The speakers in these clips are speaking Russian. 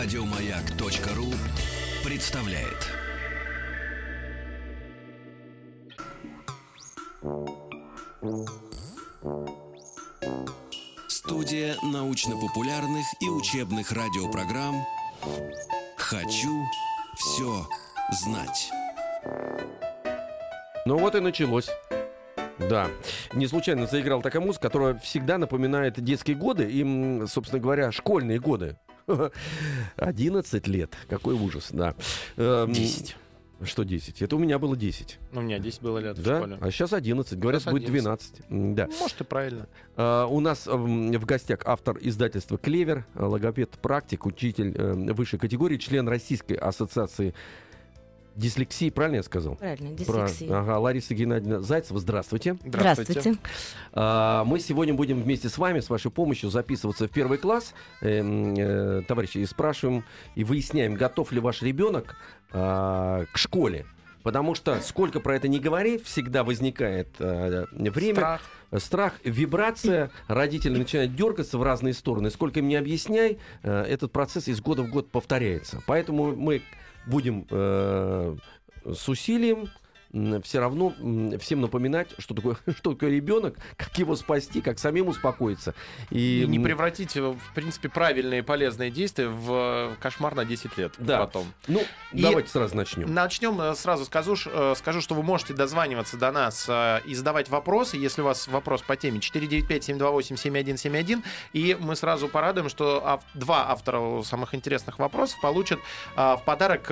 Радиомаяк.ру представляет. Студия научно-популярных и учебных радиопрограмм «Хочу все знать». Ну вот и началось. Да. Не случайно заиграл такая музыка, которая всегда напоминает детские годы и, собственно говоря, школьные годы. 11 лет. Какой ужас, да. 10. Эм, Что 10? Это у меня было 10. Ну, у меня 10 было лет в Да? школе. А сейчас 11. Говорят, Сейчас будет 11. 12. М, Да. Может, и правильно. А, У нас м, в гостях автор издательства «Клевер», а, логопед, практик, учитель э, высшей категории, член Российской ассоциации дислексии, правильно я сказал? Правильно, Про- дислексия. Ага, Лариса Геннадьевна Зайцева, здравствуйте. Здравствуйте. А, Мы сегодня будем вместе с вами, с вашей помощью, записываться в первый класс, эм, э, товарищи, и спрашиваем и выясняем, готов ли ваш ребенок а, к школе. Потому что сколько про это не говори, всегда возникает э, время, Страх. страх, вибрация, родители начинают дергаться в разные стороны. Сколько им не объясняй, э, этот процесс из года в год повторяется. Поэтому мы будем э, с усилием все равно всем напоминать, что такое, что такое ребенок, как его спасти, как самим успокоиться. И, И не превратить, э, в принципе, правильные полезные действия в э, кошмар на 10 лет Да. потом. ну, И- давайте сразу начнем. Начнем. э, Сразу скажу, скажу, что вы можете дозваниваться до нас и задавать вопросы, если у вас вопрос по теме 495-728-7171. И мы сразу порадуем, что два автора самых интересных вопросов получат в подарок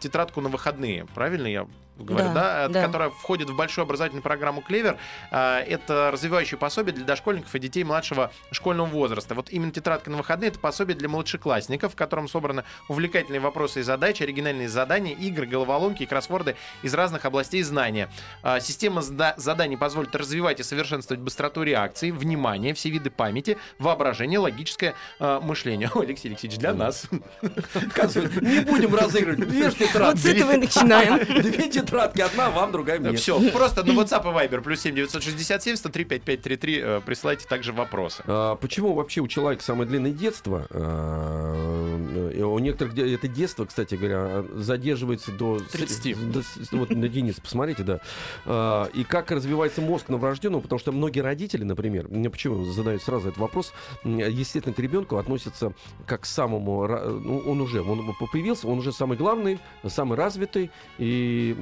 тетрадку на выходные. Правильно я говорю, да? Да, Э, да. Которая входит в большую образовательную программу «Клевер». А, Это развивающее пособие для дошкольников и детей младшего школьного возраста. Вот именно тетрадка на выходные — это пособие для младшеклассников, в котором собраны увлекательные вопросы и задачи, оригинальные задания, игры, головоломки и кроссворды из разных областей знания. А, Система заданий позволит развивать и совершенствовать быстроту реакции, внимание, все виды памяти, воображение, логическое э, мышление. Ой, Алексей Алексеевич, для нас. Не будем разыгрывать. Две ж Вот тетрадки. с этого и начинаем. Две тетрадки, одна вам, другая мне. Все, просто на WhatsApp и Viber плюс 7 967 103 5533 э, присылайте также вопросы. А, Почему вообще у человека самое длинное детство? А, и У некоторых это детство, кстати говоря, задерживается до 30. до с- Вот на Денис, посмотрите, да. А, И как развивается мозг новорожденного, потому что многие родители, например, мне почему задают сразу этот вопрос, естественно, к ребенку относятся как к самому, ну, он уже, он появился, он уже самый главный, самый развитый, и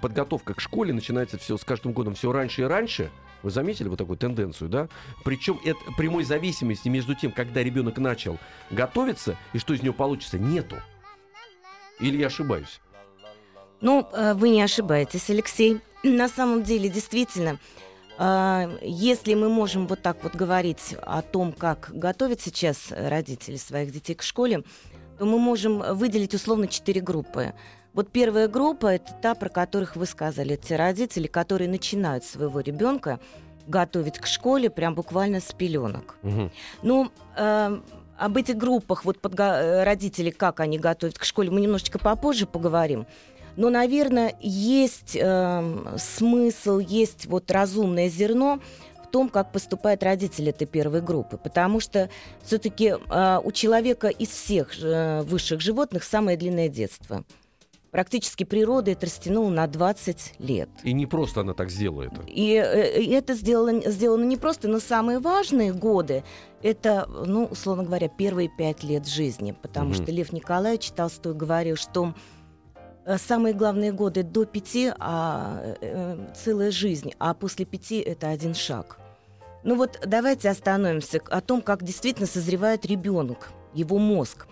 подготовка к школе начинается все с каждым годом все раньше и раньше. Вы заметили вот такую тенденцию, да? Причем это прямой зависимости между тем, когда ребенок начал готовиться и что из него получится, нету. Или я ошибаюсь? Ну, э, вы не ошибаетесь, Алексей. На самом деле, действительно, э, если мы можем вот так вот говорить о том, как готовят сейчас родители своих детей к школе, то мы можем выделить условно четыре группы. Вот первая группа – это та, про которых вы сказали. Это те родители, которые начинают своего ребенка готовить к школе прям буквально с пеленок. Мгм. Ну, э, об этих группах вот подго- э, родителей, как они готовят к школе, мы немножечко попозже поговорим. Но, наверное, есть э, смысл, есть вот разумное зерно в том, как поступают родители этой первой группы. Потому что все-таки у человека из всех э, высших животных самое длинное детство. Практически природа это растянула на 20 лет. И не просто она так сделала это. И э, и это сделано, сделано не просто, но самые важные годы это, ну, условно говоря, первые пять лет жизни. Потому Мгм. что Лев Николаевич Толстой говорил, что э, самые главные годы до пяти а, э, целая жизнь, а после пяти это один шаг. Ну вот давайте остановимся о том, как действительно созревает ребенок, его мозг.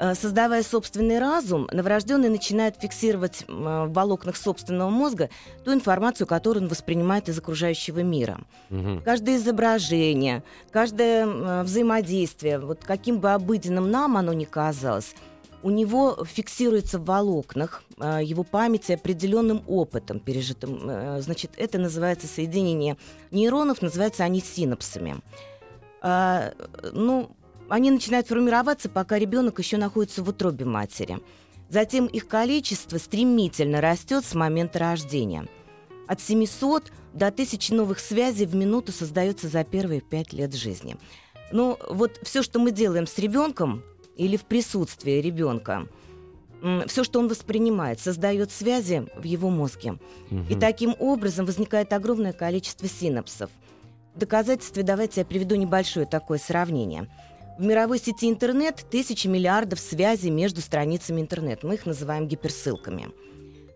Э, Создавая собственный разум, новорожденный начинает фиксировать э, в волокнах собственного мозга ту информацию, которую он воспринимает из окружающего мира. Мгм. Каждое изображение, каждое м, взаимодействие, вот каким бы обыденным нам оно ни казалось, у него фиксируется в волокнах э, его памяти определенным опытом пережитым. Э, Значит, это называется соединение нейронов, называются они синапсами. А, ну, они начинают формироваться, пока ребенок еще находится в утробе матери. Затем их количество стремительно растет с момента рождения. От 700 до 1000 новых связей в минуту создается за первые пять лет жизни. Ну, вот все, что мы делаем с ребенком, или в присутствии ребенка все, что он воспринимает, создает связи в его мозге. Угу. И таким образом возникает огромное количество синапсов. В доказательстве давайте я приведу небольшое такое сравнение. В мировой сети интернет тысячи миллиардов связей между страницами интернет. Мы их называем гиперссылками.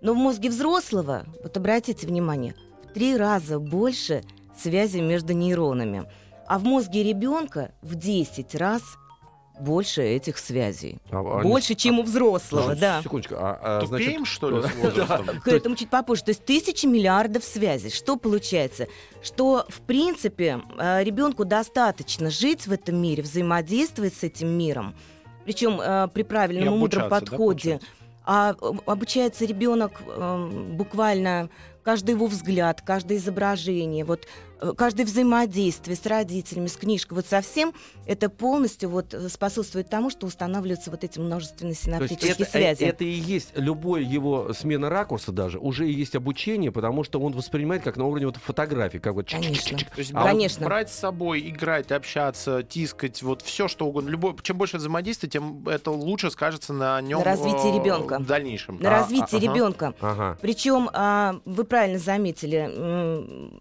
Но в мозге взрослого, вот обратите внимание, в три раза больше связей между нейронами. А в мозге ребенка в 10 раз больше этих связей. А, больше, они... чем у взрослого, а, да. Секундочку. А, а, Тупеем, значит... что ли, с возрастом? К этому чуть попозже. То есть тысячи миллиардов связей. Что получается? Что, в принципе, э, ребенку достаточно жить в этом мире, взаимодействовать с этим миром, причем э, при правильном и мудром подходе. Да, а обучается ребенок э, буквально каждый его взгляд, каждое изображение, вот Э, каждое взаимодействие с родителями, с книжкой, вот совсем это полностью вот э, способствует тому, что устанавливаются вот эти множественные синаптические это, связи. Это и есть любое его смена ракурса даже, уже и есть обучение, потому что он воспринимает как на уровне вот фотографии, как вот Конечно. То есть а Конечно. брать с собой, играть, общаться, тискать, вот все что угодно. Любой, чем больше взаимодействия, тем это лучше скажется на нем на развитии э, ребенка. в дальнейшем. На а, развитии а, ребенка. Ага. Причем, а, вы правильно заметили,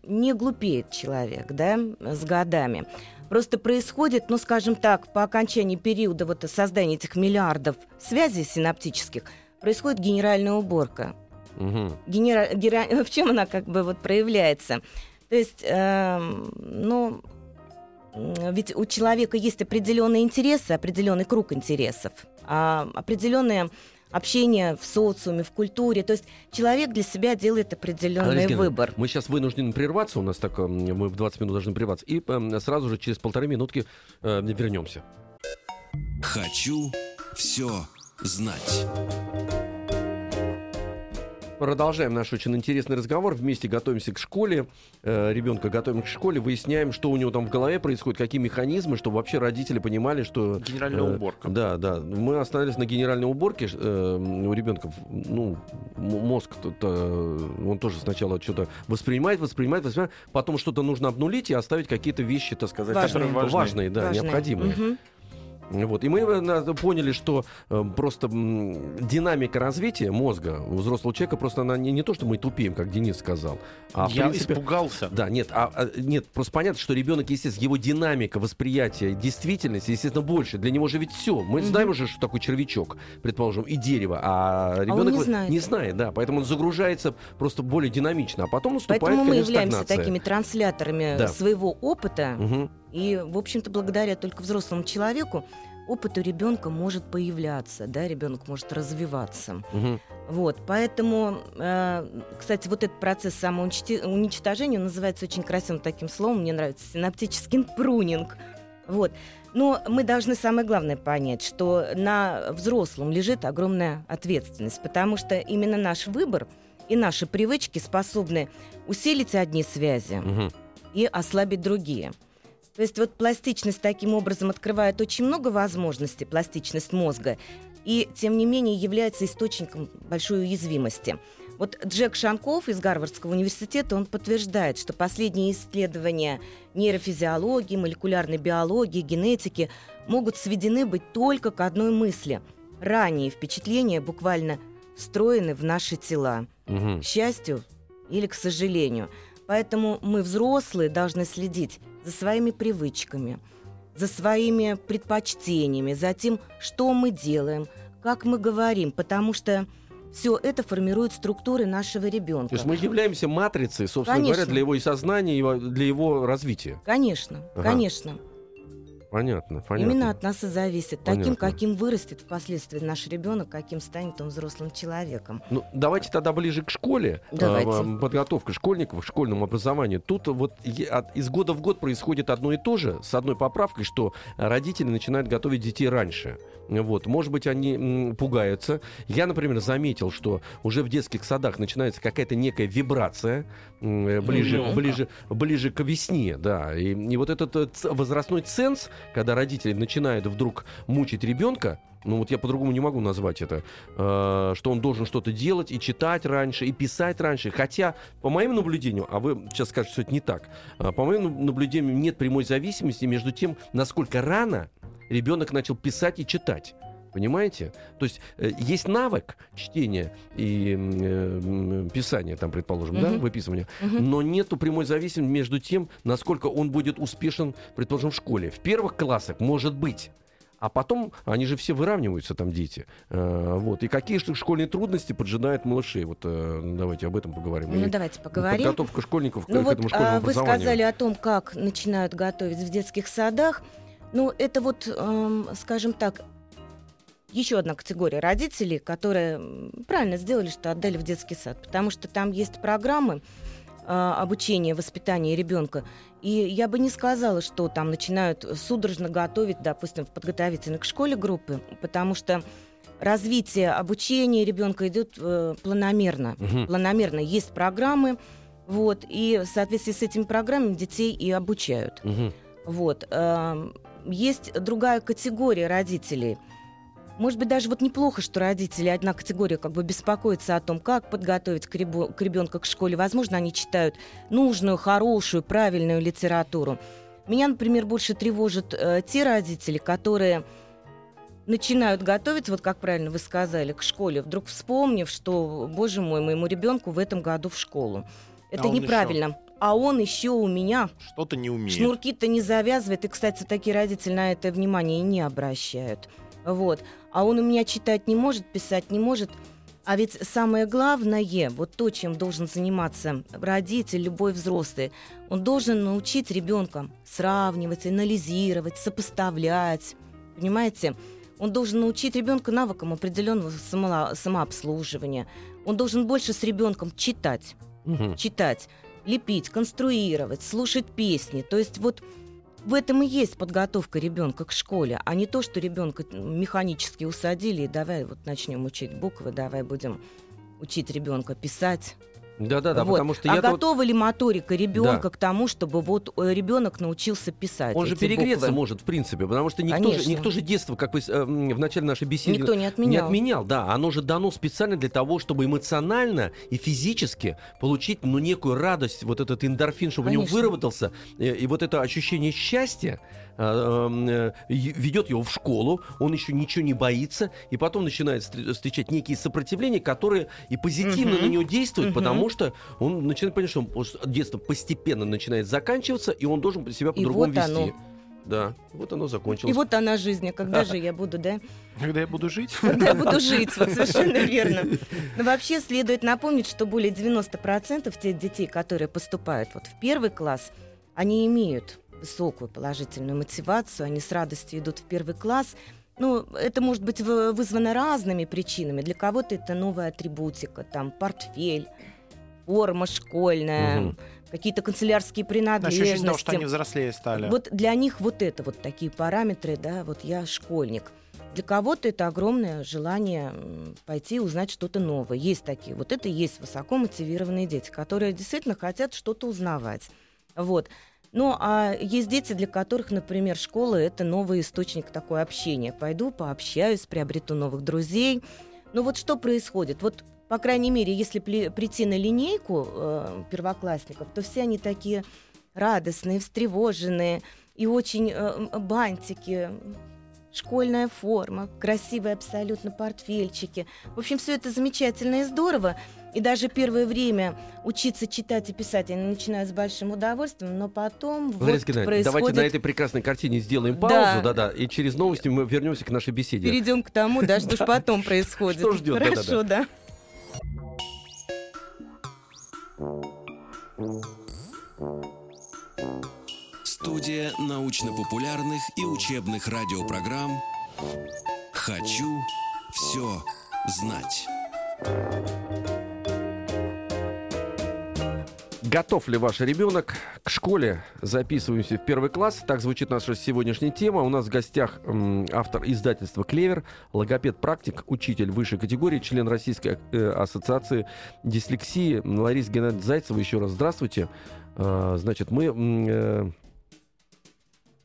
не глупеет человек, да, с годами. Просто происходит, ну, скажем так, по окончании периода вот создания этих миллиардов связей синаптических, происходит генеральная уборка. Угу. Генера... Гера... В чем она как бы вот проявляется? То есть, э, ну, ведь у человека есть определенные интересы, определенный круг интересов, а определенные общения в социуме, в культуре. То есть человек для себя делает определенный Алексей, выбор. Мы сейчас вынуждены прерваться, у нас так, мы в 20 минут должны прерваться, и э, сразу же через полторы минутки э, вернемся. Хочу все знать. Продолжаем наш очень интересный разговор. Вместе готовимся к школе. Э, ребенка готовим к школе, выясняем, что у него там в голове происходит, какие механизмы, чтобы вообще родители понимали, что... Генеральная э, уборка. Да, да. Мы остановились на генеральной уборке. Э, у ребенка, ну, мозг, он тоже сначала что-то воспринимает, воспринимает, воспринимает. Потом что-то нужно обнулить и оставить какие-то вещи, так сказать, важные, важные, важные да, важные. необходимые. Угу. Вот. И мы э, поняли, что э, просто динамика развития мозга у взрослого человека просто она не, не то, что мы тупеем, как Денис сказал. А, Я принципе, испугался. Да, нет, а, а, нет, просто понятно, что ребенок, естественно, его динамика восприятия действительности, естественно, больше. Для него же ведь все. Мы mm-hmm. знаем уже, что такое червячок, предположим, и дерево, а ребенок а не, знает. не знает, да, поэтому он загружается просто более динамично, а потом наступает, Поэтому мы конечно, являемся стагнация. такими трансляторами да. своего опыта. Угу и, в общем-то, благодаря только взрослому человеку опыт у ребенка может появляться, да, ребенок может развиваться. Угу. Вот, поэтому, э, кстати, вот этот процесс самоуничтожения называется очень красивым таким словом, мне нравится синаптический прунинг. Вот. Но мы должны самое главное понять, что на взрослом лежит огромная ответственность, потому что именно наш выбор и наши привычки способны усилить одни связи угу. и ослабить другие. То есть вот пластичность таким образом открывает очень много возможностей, пластичность мозга, и тем не менее является источником большой уязвимости. Вот Джек Шанков из Гарвардского университета, он подтверждает, что последние исследования нейрофизиологии, молекулярной биологии, генетики могут сведены быть только к одной мысли. Ранние впечатления буквально встроены в наши тела. Угу. К счастью или к сожалению. Поэтому мы, взрослые, должны следить за своими привычками, за своими предпочтениями, за тем, что мы делаем, как мы говорим, потому что все это формирует структуры нашего ребенка. То есть мы являемся матрицей, собственно конечно. говоря, для его и сознания, и для его развития. Конечно, ага. конечно. Понятно, понятно. Именно от нас и зависит. Понятно. Таким, каким вырастет впоследствии наш ребенок, каким станет он взрослым человеком. Ну, давайте тогда ближе к школе. Давайте. А, подготовка школьников к школьному образованию. Тут вот из года в год происходит одно и то же, с одной поправкой, что родители начинают готовить детей раньше. Вот, может быть, они пугаются. Я, например, заметил, что уже в детских садах начинается какая-то некая вибрация ближе, ближе, ближе к весне, да. И, и вот этот э, возрастной ценз, когда родители начинают вдруг мучить ребенка, ну вот я по-другому не могу назвать это, э, что он должен что-то делать и читать раньше, и писать раньше. Хотя, по моим наблюдениям, а вы сейчас скажете, что это не так, э, по моим наблюдениям нет прямой зависимости между тем, насколько рано ребенок начал писать и читать. Понимаете? То есть э, есть навык чтения и э, писания, там, предположим, да, Мгм. выписывания, Мгм. но нету прямой зависимости между тем, насколько он будет успешен, предположим, в школе. В первых классах может быть. А потом они же все выравниваются, там дети. Э, вот. И какие же школьные трудности поджидают малышей? Вот э, давайте об этом поговорим. Ну, И давайте поговорим. Подготовка школьников к, Ну к вот этому школьному а, вы образованию. сказали о том, как начинают готовить в детских садах. Ну, это вот, эм, скажем так, еще одна категория родителей, которые правильно сделали, что отдали в детский сад, потому что там есть программы а, обучения, воспитания ребенка. И я бы не сказала, что там начинают судорожно готовить, допустим, в подготовительной к школе группы, потому что развитие обучения ребенка идет э, планомерно. Мгм. Планомерно есть программы, вот, и в соответствии с этими программами детей и обучают. Мгм. Вот. эм, Есть другая категория родителей. Может быть, даже вот неплохо, что родители, одна категория как бы беспокоится о том, как подготовить к, ребу- к ребенка к школе. Возможно, они читают нужную, хорошую, правильную литературу. Меня, например, больше тревожат э, те родители, которые начинают готовиться, вот как правильно вы сказали, к школе, вдруг вспомнив, что, боже мой, моему ребенку в этом году в школу. Это он неправильно. А он еще у меня Что-то не умеет. Шнурки-то не завязывает, и, кстати, такие родители на это внимание не обращают. Вот. А он у меня читать не может, писать не может. А ведь самое главное, вот то, чем должен заниматься родитель, любой взрослый, он должен научить ребенка сравнивать, анализировать, сопоставлять. Понимаете? Он должен научить ребенка навыкам определенного само- самообслуживания. Он должен больше с ребенком читать Мгм. читать, лепить, конструировать, слушать песни. То есть вот в этом и есть подготовка ребенка к школе, а не то, что ребенка механически усадили и давай вот начнем учить буквы, давай будем учить ребенка писать. Да-да-да, Вот. потому что а я вот... готова ли моторика ребенка Да. к тому, чтобы вот э, ребенок научился писать? Он же перегреться буквы? может, в принципе, потому что никто же, Конечно. никто же детство, как вы э, в начале нашей беседы Никто не не отменял. отменял, да. Оно же дано специально для того, чтобы эмоционально и физически получить, ну, некую радость, вот этот эндорфин, чтобы у него Конечно. выработался. И, и вот это ощущение счастья э, э, ведет его в школу, он еще ничего не боится, и потом начинает встр- встречать некие сопротивления, которые и позитивно Мгм. на него действуют, Мгм. потому что он начинает понимать, что он детство постепенно начинает заканчиваться, и он должен себя И по-другому вот вести. оно. Да, вот оно закончилось. И вот она жизнь, а когда же я буду, да? Когда я буду жить? Когда я буду жить, вот совершенно верно. Но вообще следует напомнить, что более 90% тех детей, которые поступают вот в первый класс, они имеют высокую положительную мотивацию, они с радостью идут в первый класс. Ну, это может быть вы- вызвано разными причинами. Для кого-то это новая атрибутика, там, портфель, форма школьная, Мгм. какие-то канцелярские Ощущение того, что принадлежности. они взрослее стали. Вот для них вот это вот такие параметры, да, вот я школьник. Для кого-то это огромное желание пойти узнать что-то новое. Есть такие. Вот это и есть высоко мотивированные дети, которые действительно хотят что-то узнавать. Вот. Ну, а есть дети, для которых, например, школа – это новый источник такой общения. Пойду, пообщаюсь, приобрету новых друзей. Но вот что происходит? Вот, по крайней мере, если прийти на линейку э, первоклассников, то все они такие радостные, встревоженные и очень э, бантики, школьная форма, красивые абсолютно портфельчики. В общем, все это замечательно и здорово. И даже первое время учиться читать и писать они начинают с большим удовольствием, но потом вот Лариса Геннадьевна, происходит... давайте на этой прекрасной картине сделаем паузу, да-да, и через новости мы вернемся к нашей беседе. Перейдем к тому, да, что ж потом происходит. Что ждет. Хорошо, да. Студия научно-популярных и учебных радиопрограмм «Хочу все знать». Готов ли ваш ребенок к школе? Записываемся в первый класс. Так звучит наша сегодняшняя тема. У нас в гостях автор издательства «Клевер», логопед-практик, учитель высшей категории, член Российской э, ассоциации дислексии Лариса Геннадьевна Зайцева. Еще раз здравствуйте. А, значит, мы э,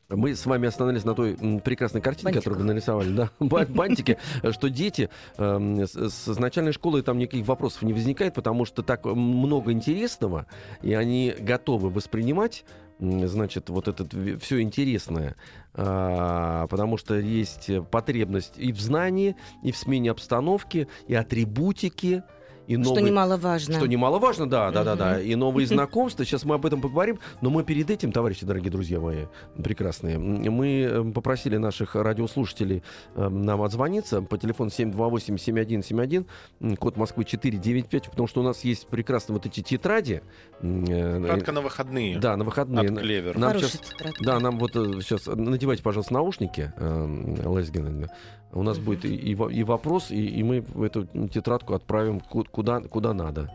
Мы с вами остановились на той прекрасной картине, которую вы нарисовали, да, бантики, что дети эм, с начальной школы там никаких вопросов не возникает, потому что так много интересного, и они готовы воспринимать значит, вот это все интересное, а, потому что есть потребность и в знании, и в смене обстановки, и атрибутики, и новые... Что немаловажно. Что немаловажно, да, да, да, да. И новые знакомства. Сейчас мы об этом поговорим. Но мы перед этим, товарищи, дорогие друзья мои, прекрасные, мы эм, попросили наших радиослушателей эм, нам отзвониться по телефону 728-7171, код Москвы 495, потому что у нас есть прекрасные вот эти тетради. Кратко на выходные. Да, на выходные. От Клевер. Нам сейчас, да, нам вот сейчас э, надевайте, пожалуйста, наушники, э, Лесгин. У нас будет и, и, и вопрос, и, и мы эту тетрадку отправим куда, куда надо.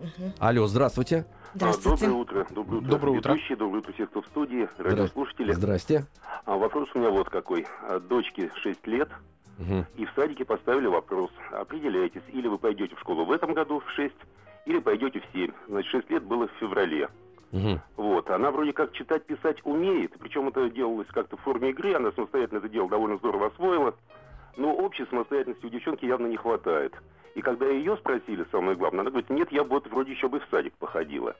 Угу. Алло, здравствуйте. Здравствуйте. Доброе утро. Доброе утро. Доброе утро. Ведущие, доброе утро всех, кто в студии, радиослушатели. Здрасте. А, вопрос у меня вот какой. А, дочке 6 лет, угу. и в садике поставили вопрос. Определяйтесь, или вы пойдете в школу в этом году в 6, или пойдете в 7. Значит, 6 лет было в феврале. Угу. Вот. Она вроде как читать, писать умеет. Причем это делалось как-то в форме игры. Она самостоятельно это дело довольно здорово освоила. Но общей самостоятельности у девчонки явно не хватает. И когда ее спросили, самое главное, она говорит, нет, я вот вроде еще бы в садик походила.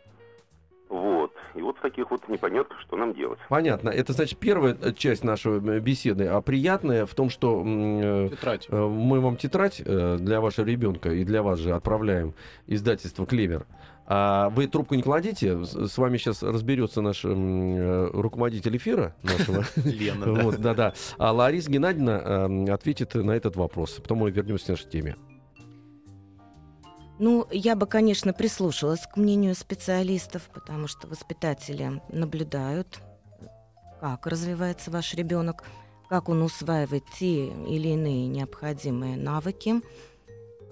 Вот. И вот в таких вот непонятно, что нам делать. Понятно. Это, значит, первая часть нашей э, беседы. А приятная в том, что э, тетрадь. Э, мы вам тетрадь э, для вашего ребенка и для вас же отправляем издательство «Клевер». А вы трубку не кладите, с вами сейчас разберется наш э, руководитель эфира нашего. Лена, да. Вот, да, да. А Лариса Геннадьевна э, ответит на этот вопрос. Потом мы вернемся к нашей теме. Ну, я бы, конечно, прислушалась к мнению специалистов, потому что воспитатели наблюдают, как развивается ваш ребенок, как он усваивает те или иные необходимые навыки,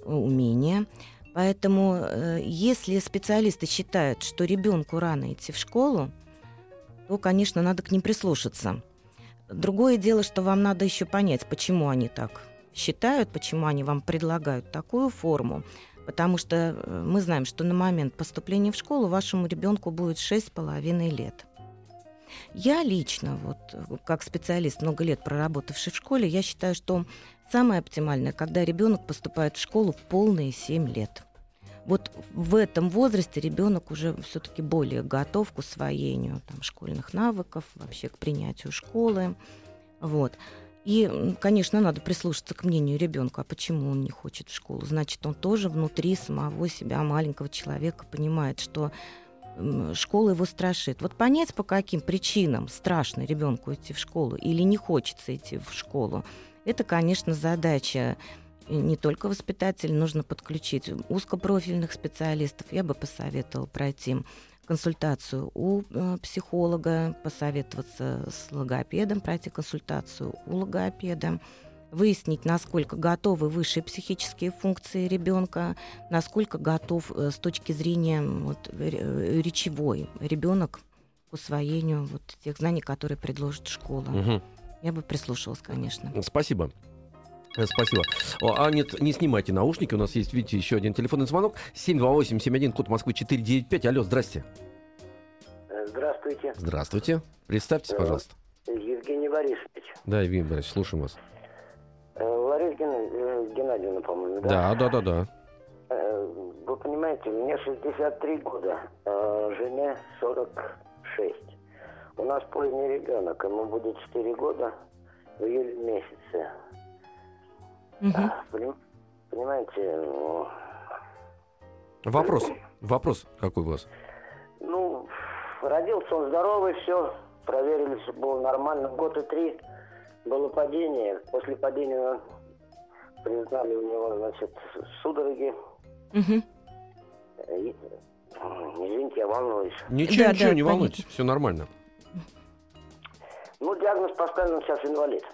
умения. Поэтому, э, если специалисты считают, что ребенку рано идти в школу, то, конечно, надо к ним прислушаться. Другое дело, что вам надо еще понять, почему они так считают, почему они вам предлагают такую форму. Потому что э, мы знаем, что на момент поступления в школу вашему ребенку будет 6,5 лет. Я лично, вот как специалист, много лет проработавший в школе, я считаю, что самое оптимальное, когда ребенок поступает в школу в полные 7 лет вот в этом возрасте ребенок уже все-таки более готов к усвоению там, школьных навыков, вообще к принятию школы. Вот. И, конечно, надо прислушаться к мнению ребенка, а почему он не хочет в школу. Значит, он тоже внутри самого себя, маленького человека, понимает, что школа его страшит. Вот понять, по каким причинам страшно ребенку идти в школу или не хочется идти в школу, это, конечно, задача не только воспитатель, нужно подключить узкопрофильных специалистов. Я бы посоветовала пройти консультацию у э, психолога, посоветоваться с логопедом, пройти консультацию у логопеда, выяснить, насколько готовы высшие психические функции ребенка, насколько готов э, с точки зрения вот, э, речевой ребенок к усвоению вот тех знаний, которые предложит школа. Угу. Я бы прислушалась, конечно. Спасибо. Э, спасибо. А нет, не снимайте наушники. У нас есть, видите, еще один телефонный звонок. 728-71, код Москвы 495. Алло, здрасте. Э, здравствуйте. Здравствуйте. Представьтесь, э, пожалуйста. Евгений Борисович. Да, Евгений Борисович, слушаем вас. Лариса Геннадьевна, по-моему, да? Да, да, да, да. Вы понимаете, мне 63 года, а жене 46. У нас поздний ребенок, ему будет 4 года в июле месяце. Угу. Понимаете, ну... Вопрос. Вопрос какой у вас? Ну, родился он здоровый, все, проверили, все было нормально. Год и три было падение. После падения признали у него, значит, судороги. Угу. И, извините, я волнуюсь. Ничего, да, ничего, да, не волнуйтесь, все нормально. Ну, диагноз поставлен сейчас инвалид.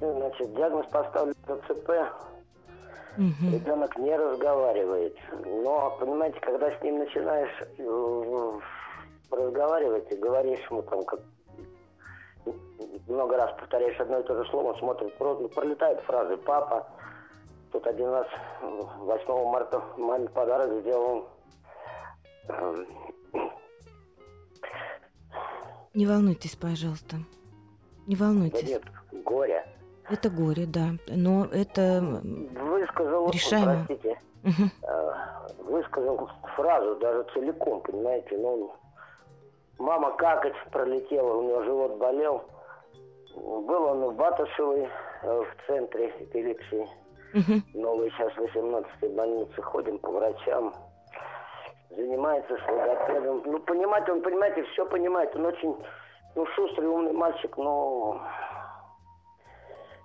Значит, диагноз поставлен ЦП. Угу. Ребенок не разговаривает. Но, понимаете, когда с ним начинаешь э, разговаривать и говоришь ему там, как много раз повторяешь одно и то же слово, он смотрит, пролетают фразы «папа». Тут один раз 8 марта маме подарок сделал. Не волнуйтесь, пожалуйста. Не волнуйтесь. Да нет, горе. Это горе, да. Но это Высказал, решаемо. простите, э, высказал фразу даже целиком, понимаете, ну, мама какать пролетела, у нее живот болел. Был он в Батышевой, э, в центре эпилепсии. Мгм. Новый сейчас 18-й больнице, ходим по врачам. Занимается с логопедом. Ну, понимать он, понимаете, все понимает. Он очень, ну, шустрый, умный мальчик, но...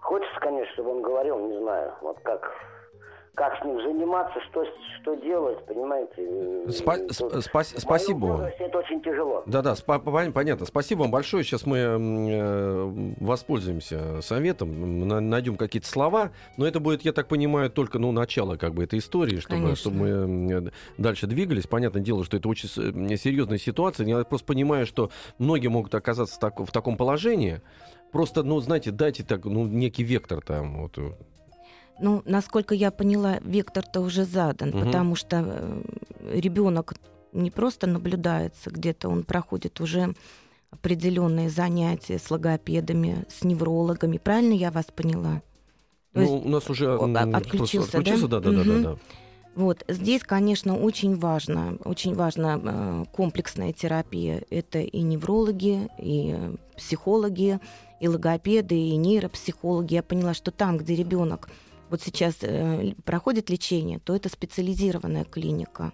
Хочется, конечно, чтобы он говорил, не знаю, вот как, как с ним заниматься, что, что делать, понимаете. Спа- Э, с- тут спас- в моем спасибо вам. Это очень тяжело. Да-да, спа- понятно. Спасибо вам большое. Сейчас мы э, воспользуемся советом, на- найдем какие-то слова, но это будет, я так понимаю, только ну, начало как бы этой истории, чтобы, Конечно. чтобы мы э, дальше двигались. Понятное дело, что это очень м, серьезная ситуация. Я просто понимаю, что многие могут оказаться в, так- в таком положении. Просто, ну, знаете, дайте так, ну, некий вектор там. Вот. Э. Ну, насколько я поняла, вектор-то уже задан, Мгм. потому что ребенок не просто наблюдается где-то, он проходит уже определенные занятия с логопедами, с неврологами. Правильно я вас поняла? То Ну, у нас уже а- отключился, отключился, да, да, да, Мгм. да, да. Вот здесь, конечно, очень важно, очень важна э, комплексная терапия. Это и неврологи, и э, психологи, и логопеды, и нейропсихологи. Я поняла, что там, где ребенок вот сейчас э, проходит лечение, то это специализированная клиника.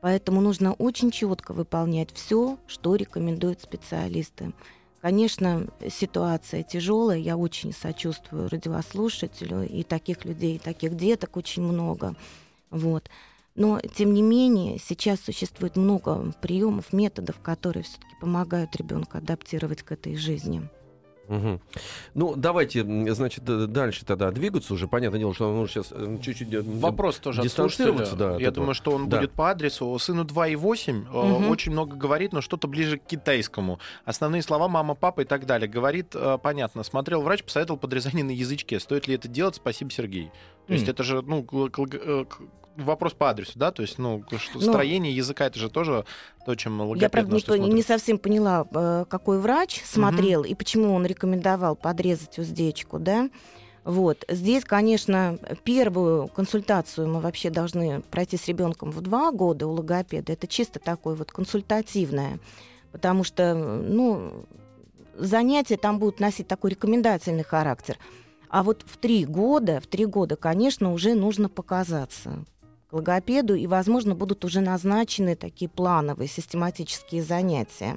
Поэтому нужно очень четко выполнять все, что рекомендуют специалисты. Конечно, ситуация тяжелая, я очень сочувствую радиослушателю, и таких людей, и таких деток очень много. Вот. Но, тем не менее, сейчас существует много приемов, методов, которые все-таки помогают ребенку адаптировать к этой жизни. Мгм. Ну, давайте, значит, дальше тогда двигаться уже. Понятное дело, что он сейчас чуть-чуть... э, Вопрос тоже от дистанцироваться, слушателя. да, Я этого. думаю, что он Да. будет по адресу. Сыну 2,8. э, Мгм. Очень много говорит, но что-то ближе к китайскому. Основные слова мама, папа и так далее. Говорит, э, понятно. Смотрел врач, посоветовал подрезание на язычке. Стоит ли это делать? Спасибо, Сергей. То есть М. это же, ну, э, вопрос по адресу, да? То есть, ну, что Ну, строение языка, это же тоже то, чем логопед Я, правда, на не, что не смотрит. совсем поняла, э, какой врач смотрел и почему он рекомендовал подрезать уздечку, да? Вот. Здесь, конечно, первую консультацию мы вообще должны пройти с ребенком в два года у логопеда. Это чисто такое вот консультативное, потому что, ну, занятия там будут носить такой рекомендательный характер. А вот в три года, в три года, конечно, уже нужно показаться к логопеду, и, возможно, будут уже назначены такие плановые систематические занятия.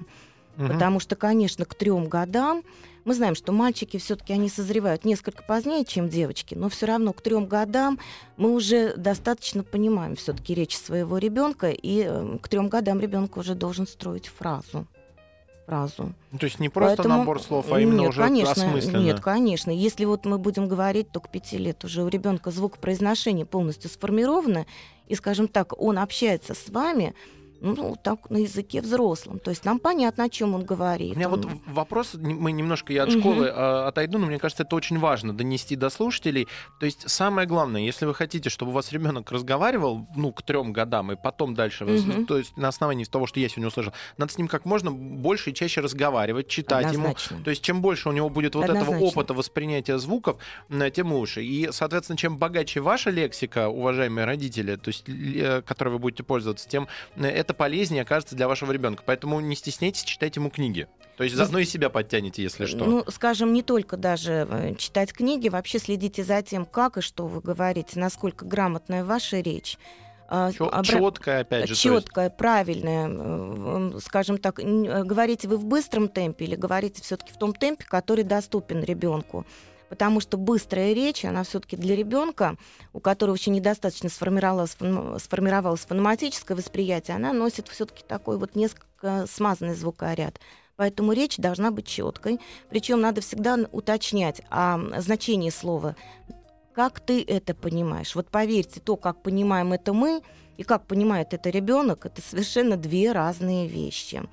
Мгм. Потому что, конечно, к трем годам мы знаем, что мальчики все-таки они созревают несколько позднее, чем девочки, но все равно к трем годам мы уже достаточно понимаем все-таки речь своего ребенка, и э, к трем годам ребенок уже должен строить фразу. Фразу. Ну, То есть не просто Поэтому- набор слов, а именно нет, уже конечно, осмысленно. Нет, конечно. Если вот мы будем говорить, то к пяти лет уже у ребенка звукопроизношение полностью сформировано, и, скажем так, он общается с вами, ну, так, на языке взрослом. То есть нам понятно, о чем он говорит. У меня вот Он- в- вопрос, мы немножко, я от школы э, отойду, но мне кажется, это очень важно донести до слушателей. То есть самое главное, если вы хотите, чтобы у вас ребенок разговаривал, ну, к трем годам, и потом дальше, Мгм. то есть на основании того, что я сегодня услышал, надо с ним как можно больше и чаще разговаривать, читать ему. Однозначно. То есть чем больше у него будет вот этого Однозначно. опыта воспринятия звуков, м, тем лучше. И, соответственно, чем богаче ваша лексика, уважаемые родители, то есть, э, которой вы будете пользоваться, тем э, это полезнее окажется для вашего ребенка. Поэтому не стесняйтесь читать ему книги. То есть Вы- заодно и себя подтянете, если что. Ну, скажем, не только даже э, читать книги, вообще следите за тем, как и что вы говорите, насколько грамотная ваша речь. А, обра- Четкая, опять же. то есть- четкая, правильная, э, скажем так, э, говорите вы в быстром темпе или говорите все-таки в том темпе, который доступен ребенку. Потому что быстрая речь, она все-таки для ребенка, у которого еще недостаточно сформировалось, сформировалось фонематическое восприятие, она носит все-таки такой вот несколько смазанный звукоряд. Поэтому речь должна быть четкой. Причем надо всегда уточнять о значении слова. Как ты это понимаешь? Вот поверьте, то, как понимаем это мы, и как понимает это ребенок, это совершенно две разные вещи.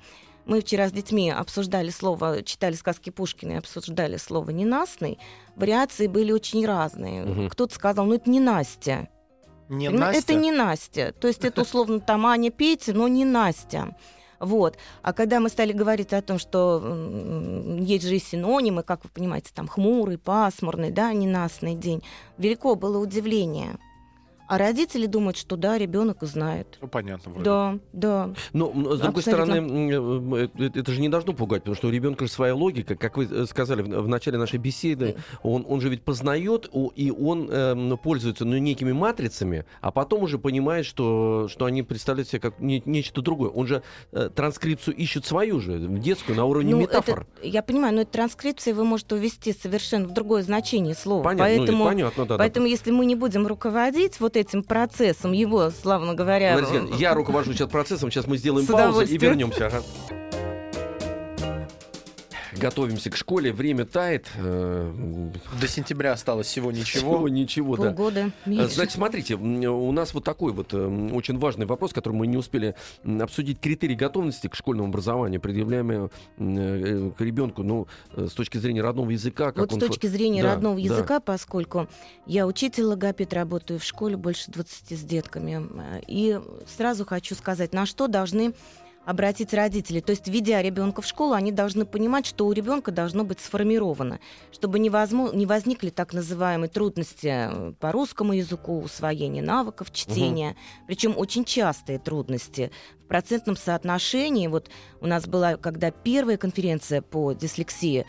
Мы вчера с детьми обсуждали слово, читали сказки Пушкина и обсуждали слово «ненастный». Вариации были очень разные. Мгм. Кто-то сказал, ну это не Настя. Не Понимаете? Настя? Это не Настя. То есть это условно там Аня Петя, но не Настя. Вот. А когда мы стали говорить о том, что есть же и синонимы, как вы понимаете, там хмурый, пасмурный, да, ненастный день, велико было удивление. А родители думают, что да, ребенок знает. Ну, понятно. Вроде. Да, да. Но, с другой Абсолютно. стороны, э, э, это же не должно пугать, потому что у ребенка же своя логика. Как вы э, сказали в начале нашей беседы, он, он же ведь познает, и он э, пользуется ну, некими матрицами, а потом уже понимает, что, что они представляют себе как не, нечто другое. Он же э, транскрипцию ищет свою же, детскую, на уровне ну, метафор. Это, я понимаю, но эта транскрипция вы можете увести совершенно в другое значение слова. Понятно, ну, поэтому, ну, понятно, да, поэтому да. если мы не будем руководить вот этим процессом его, славно говоря. Валентин, я руковожу сейчас процессом, сейчас мы сделаем паузу и вернемся. Ага готовимся к школе, время тает. Э, До сентября осталось всего ничего. Всего ничего, да. Полгода. Меньше. Значит, смотрите, у нас вот такой вот э, очень важный вопрос, который мы не успели обсудить. Критерии готовности к школьному образованию, предъявляемые э, к ребенку, ну, с точки зрения родного языка. Как вот он... с точки зрения да, родного языка, да. поскольку я учитель логопед, работаю в школе больше 20 с детками. И сразу хочу сказать, на что должны обратить родители. То есть, ведя ребенка в школу, они должны понимать, что у ребенка должно быть сформировано, чтобы не, возможно, не возникли так называемые трудности э, по русскому языку, усвоение навыков чтения, угу. причем очень частые трудности в процентном соотношении. Вот у нас была, когда первая конференция по дислексии,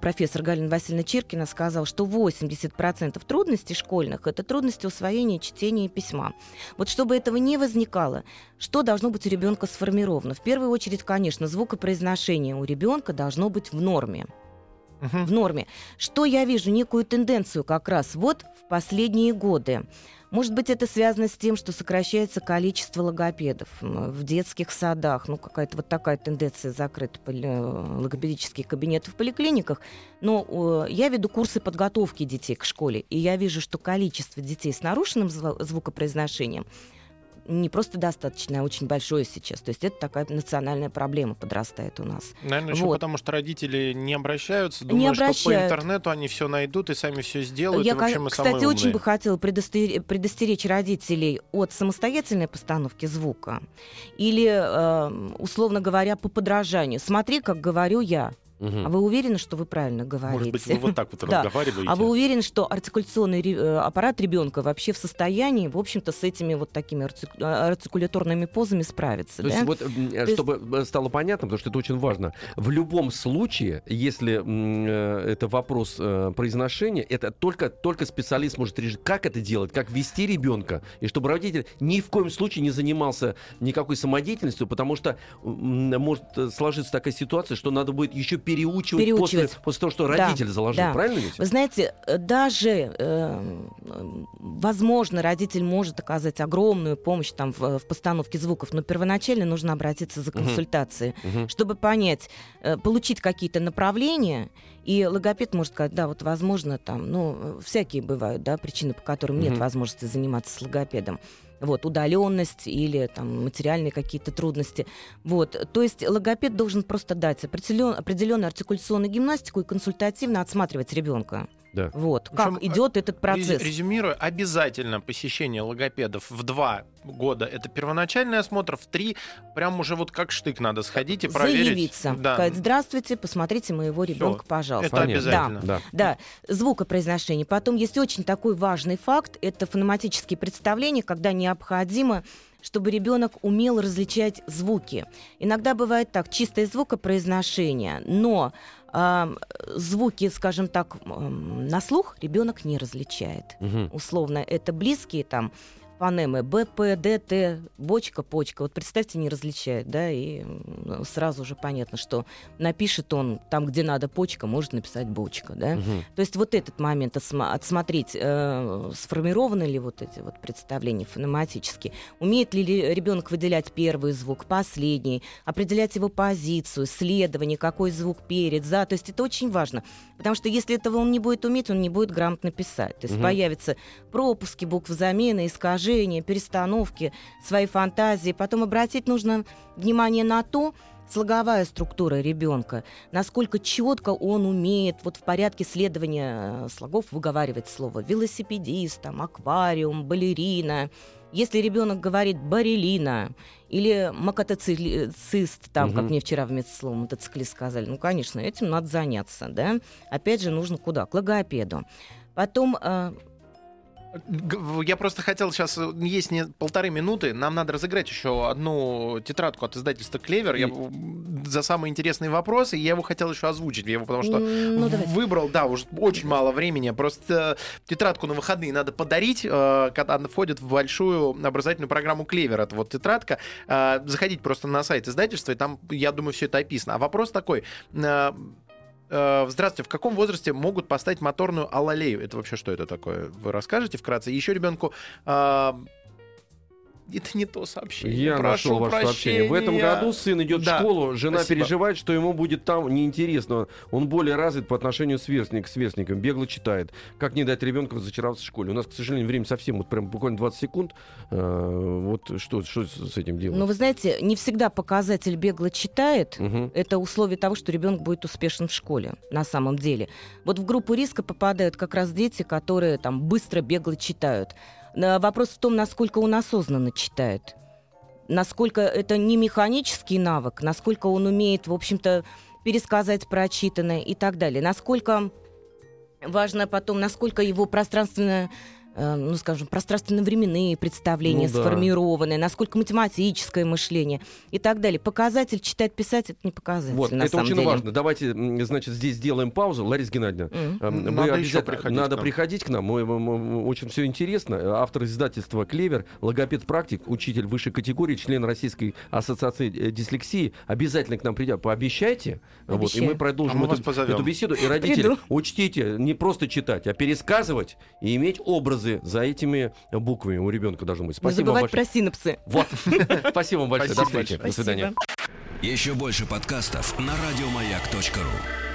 профессор Галина Васильевна Чиркина сказал, что 80% трудностей школьных – это трудности усвоения чтения и письма. Вот чтобы этого не возникало, что должно быть у ребенка сформировано? В первую очередь, конечно, звукопроизношение у ребенка должно быть в норме. Uh-huh. В норме. Что я вижу? Некую тенденцию как раз вот в последние годы. Может быть, это связано с тем, что сокращается количество логопедов в детских садах. Ну, какая-то вот такая тенденция закрыть логопедические кабинеты в поликлиниках. Но я веду курсы подготовки детей к школе, и я вижу, что количество детей с нарушенным звукопроизношением не просто достаточно, а очень большое сейчас. То есть это такая национальная проблема подрастает у нас. Наверное, еще вот. потому что родители не обращаются, думают, не обращают. что по интернету они все найдут и сами все сделают. Я, и вообще мы кстати, очень бы хотела предостеречь, предостеречь родителей от самостоятельной постановки звука или, э, условно говоря, по подражанию. Смотри, как говорю я. Угу. А вы уверены, что вы правильно говорите? Может быть, вы вот так вот разговариваете. А вы уверены, что артикуляционный э, аппарат ребенка вообще в состоянии, в общем-то, с этими вот такими а, артикуляторными позами справиться? То да? есть вот, То чтобы есть... Э, стало понятно, потому что это очень важно, в любом случае, если э, это вопрос э, произношения, это только, только специалист может решить, как это делать, как вести ребенка, и чтобы родитель ни в коем случае не занимался никакой самодеятельностью, потому что может сложиться такая ситуация, что надо будет еще переучивать, переучивать. После, после того, что родитель да, заложил. Да. Правильно ведь? Вы знаете, э, даже, э, возможно, родитель может оказать огромную помощь там, в, в постановке звуков, но первоначально нужно обратиться за консультацией, угу. чтобы понять, э, получить какие-то направления. И логопед может сказать, да, вот возможно, там, ну, всякие бывают, да, причины, по которым угу. нет возможности заниматься с логопедом вот, удаленность или там, материальные какие-то трудности. Вот. То есть логопед должен просто дать определен, определенную артикуляционную гимнастику и консультативно отсматривать ребенка. Да. Вот, как общем, идет этот процесс. Резюмируя, обязательно посещение логопедов в два года это первоначальный осмотр, в три прям уже вот как штык надо сходить и проверить. Заявиться, да. сказать, здравствуйте, посмотрите моего ребенка, пожалуйста. Это Понятно. обязательно. Да, да. да, звукопроизношение. Потом есть очень такой важный факт, это фонематические представления, когда необходимо чтобы ребенок умел различать звуки. Иногда бывает так, чистое звукопроизношение, но звуки, скажем так, на слух ребенок не различает. Угу. Условно, это близкие там фонемы Б, П, Д, Т, бочка, почка. Вот представьте, не различает, да, и сразу же понятно, что напишет он там, где надо почка, может написать бочка, да. Угу. То есть вот этот момент отсмотреть, э, сформированы ли вот эти вот представления фонематически, умеет ли ребенок выделять первый звук, последний, определять его позицию, следование, какой звук перед, за, то есть это очень важно, потому что если этого он не будет уметь, он не будет грамотно писать, то есть угу. появятся пропуски, букв замены, искажения, движения, перестановки, своей фантазии. Потом обратить нужно внимание на то, слоговая структура ребенка, насколько четко он умеет вот в порядке следования э, слогов выговаривать слово велосипедист, там, аквариум, балерина, Если ребенок говорит барелина или макатоцист, там, угу. как мне вчера вместо слова мотоциклист сказали, ну, конечно, этим надо заняться, да. Опять же, нужно куда? К логопеду. Потом э, я просто хотел сейчас, э, есть не полторы минуты, нам надо разыграть еще одну тетрадку от издательства «Клевер» я, за самые интересные вопросы, я его хотел еще озвучить, я его потому что ну, выбрал, да, уже очень мало времени, просто тетрадку на выходные надо подарить, э, когда она входит в большую образовательную программу «Клевер», это вот тетрадка, э, заходить просто на сайт издательства, и там, я думаю, все это описано. А вопрос такой, Э, здравствуйте, в каком возрасте могут поставить моторную алалею? Это вообще что это такое? Вы расскажете вкратце? Еще ребенку э, это не то сообщение. Я Прошу нашел ваше прощения. сообщение. В этом году сын идет да. в школу, жена Спасибо. переживает, что ему будет там неинтересно. Он более развит по отношению сверстник, к сверстникам, бегло читает. Как не дать ребенку разочароваться в школе? У нас, к сожалению, время совсем, вот прям буквально 20 секунд. Э, вот что, что с этим делать? Ну, вы знаете, не всегда показатель бегло читает. Угу. Это условие того, что ребенок будет успешен в школе, на самом деле. Вот в группу риска попадают как раз дети, которые там быстро бегло читают. Вопрос в том, насколько он осознанно читает. Насколько это не механический навык, насколько он умеет, в общем-то, пересказать прочитанное и так далее. Насколько важно потом, насколько его пространственное Э, ну, скажем, пространственно-временные представления ну, да. сформированы, насколько математическое мышление и так далее. Показатель читать, писать это не показатель. Вот, это очень деле. важно. Давайте, значит, здесь сделаем паузу. Лариса Геннадьевна, mm-hmm. надо обязательно приходить надо к приходить к нам. Мы, мы, мы, очень все интересно. Автор издательства Клевер, логопед-практик, учитель высшей категории, член Российской ассоциации э, дислексии. Обязательно к нам придет. Пообещайте. Вот, и мы продолжим а мы эту, эту беседу. И родители, Приду. учтите, не просто читать, а пересказывать и иметь образ образы за этими буквами у ребенка должны быть. Спасибо Не забывать про синапсы. Вот. Спасибо вам большое. До встречи. До свидания. Еще больше подкастов на радиомаяк.ру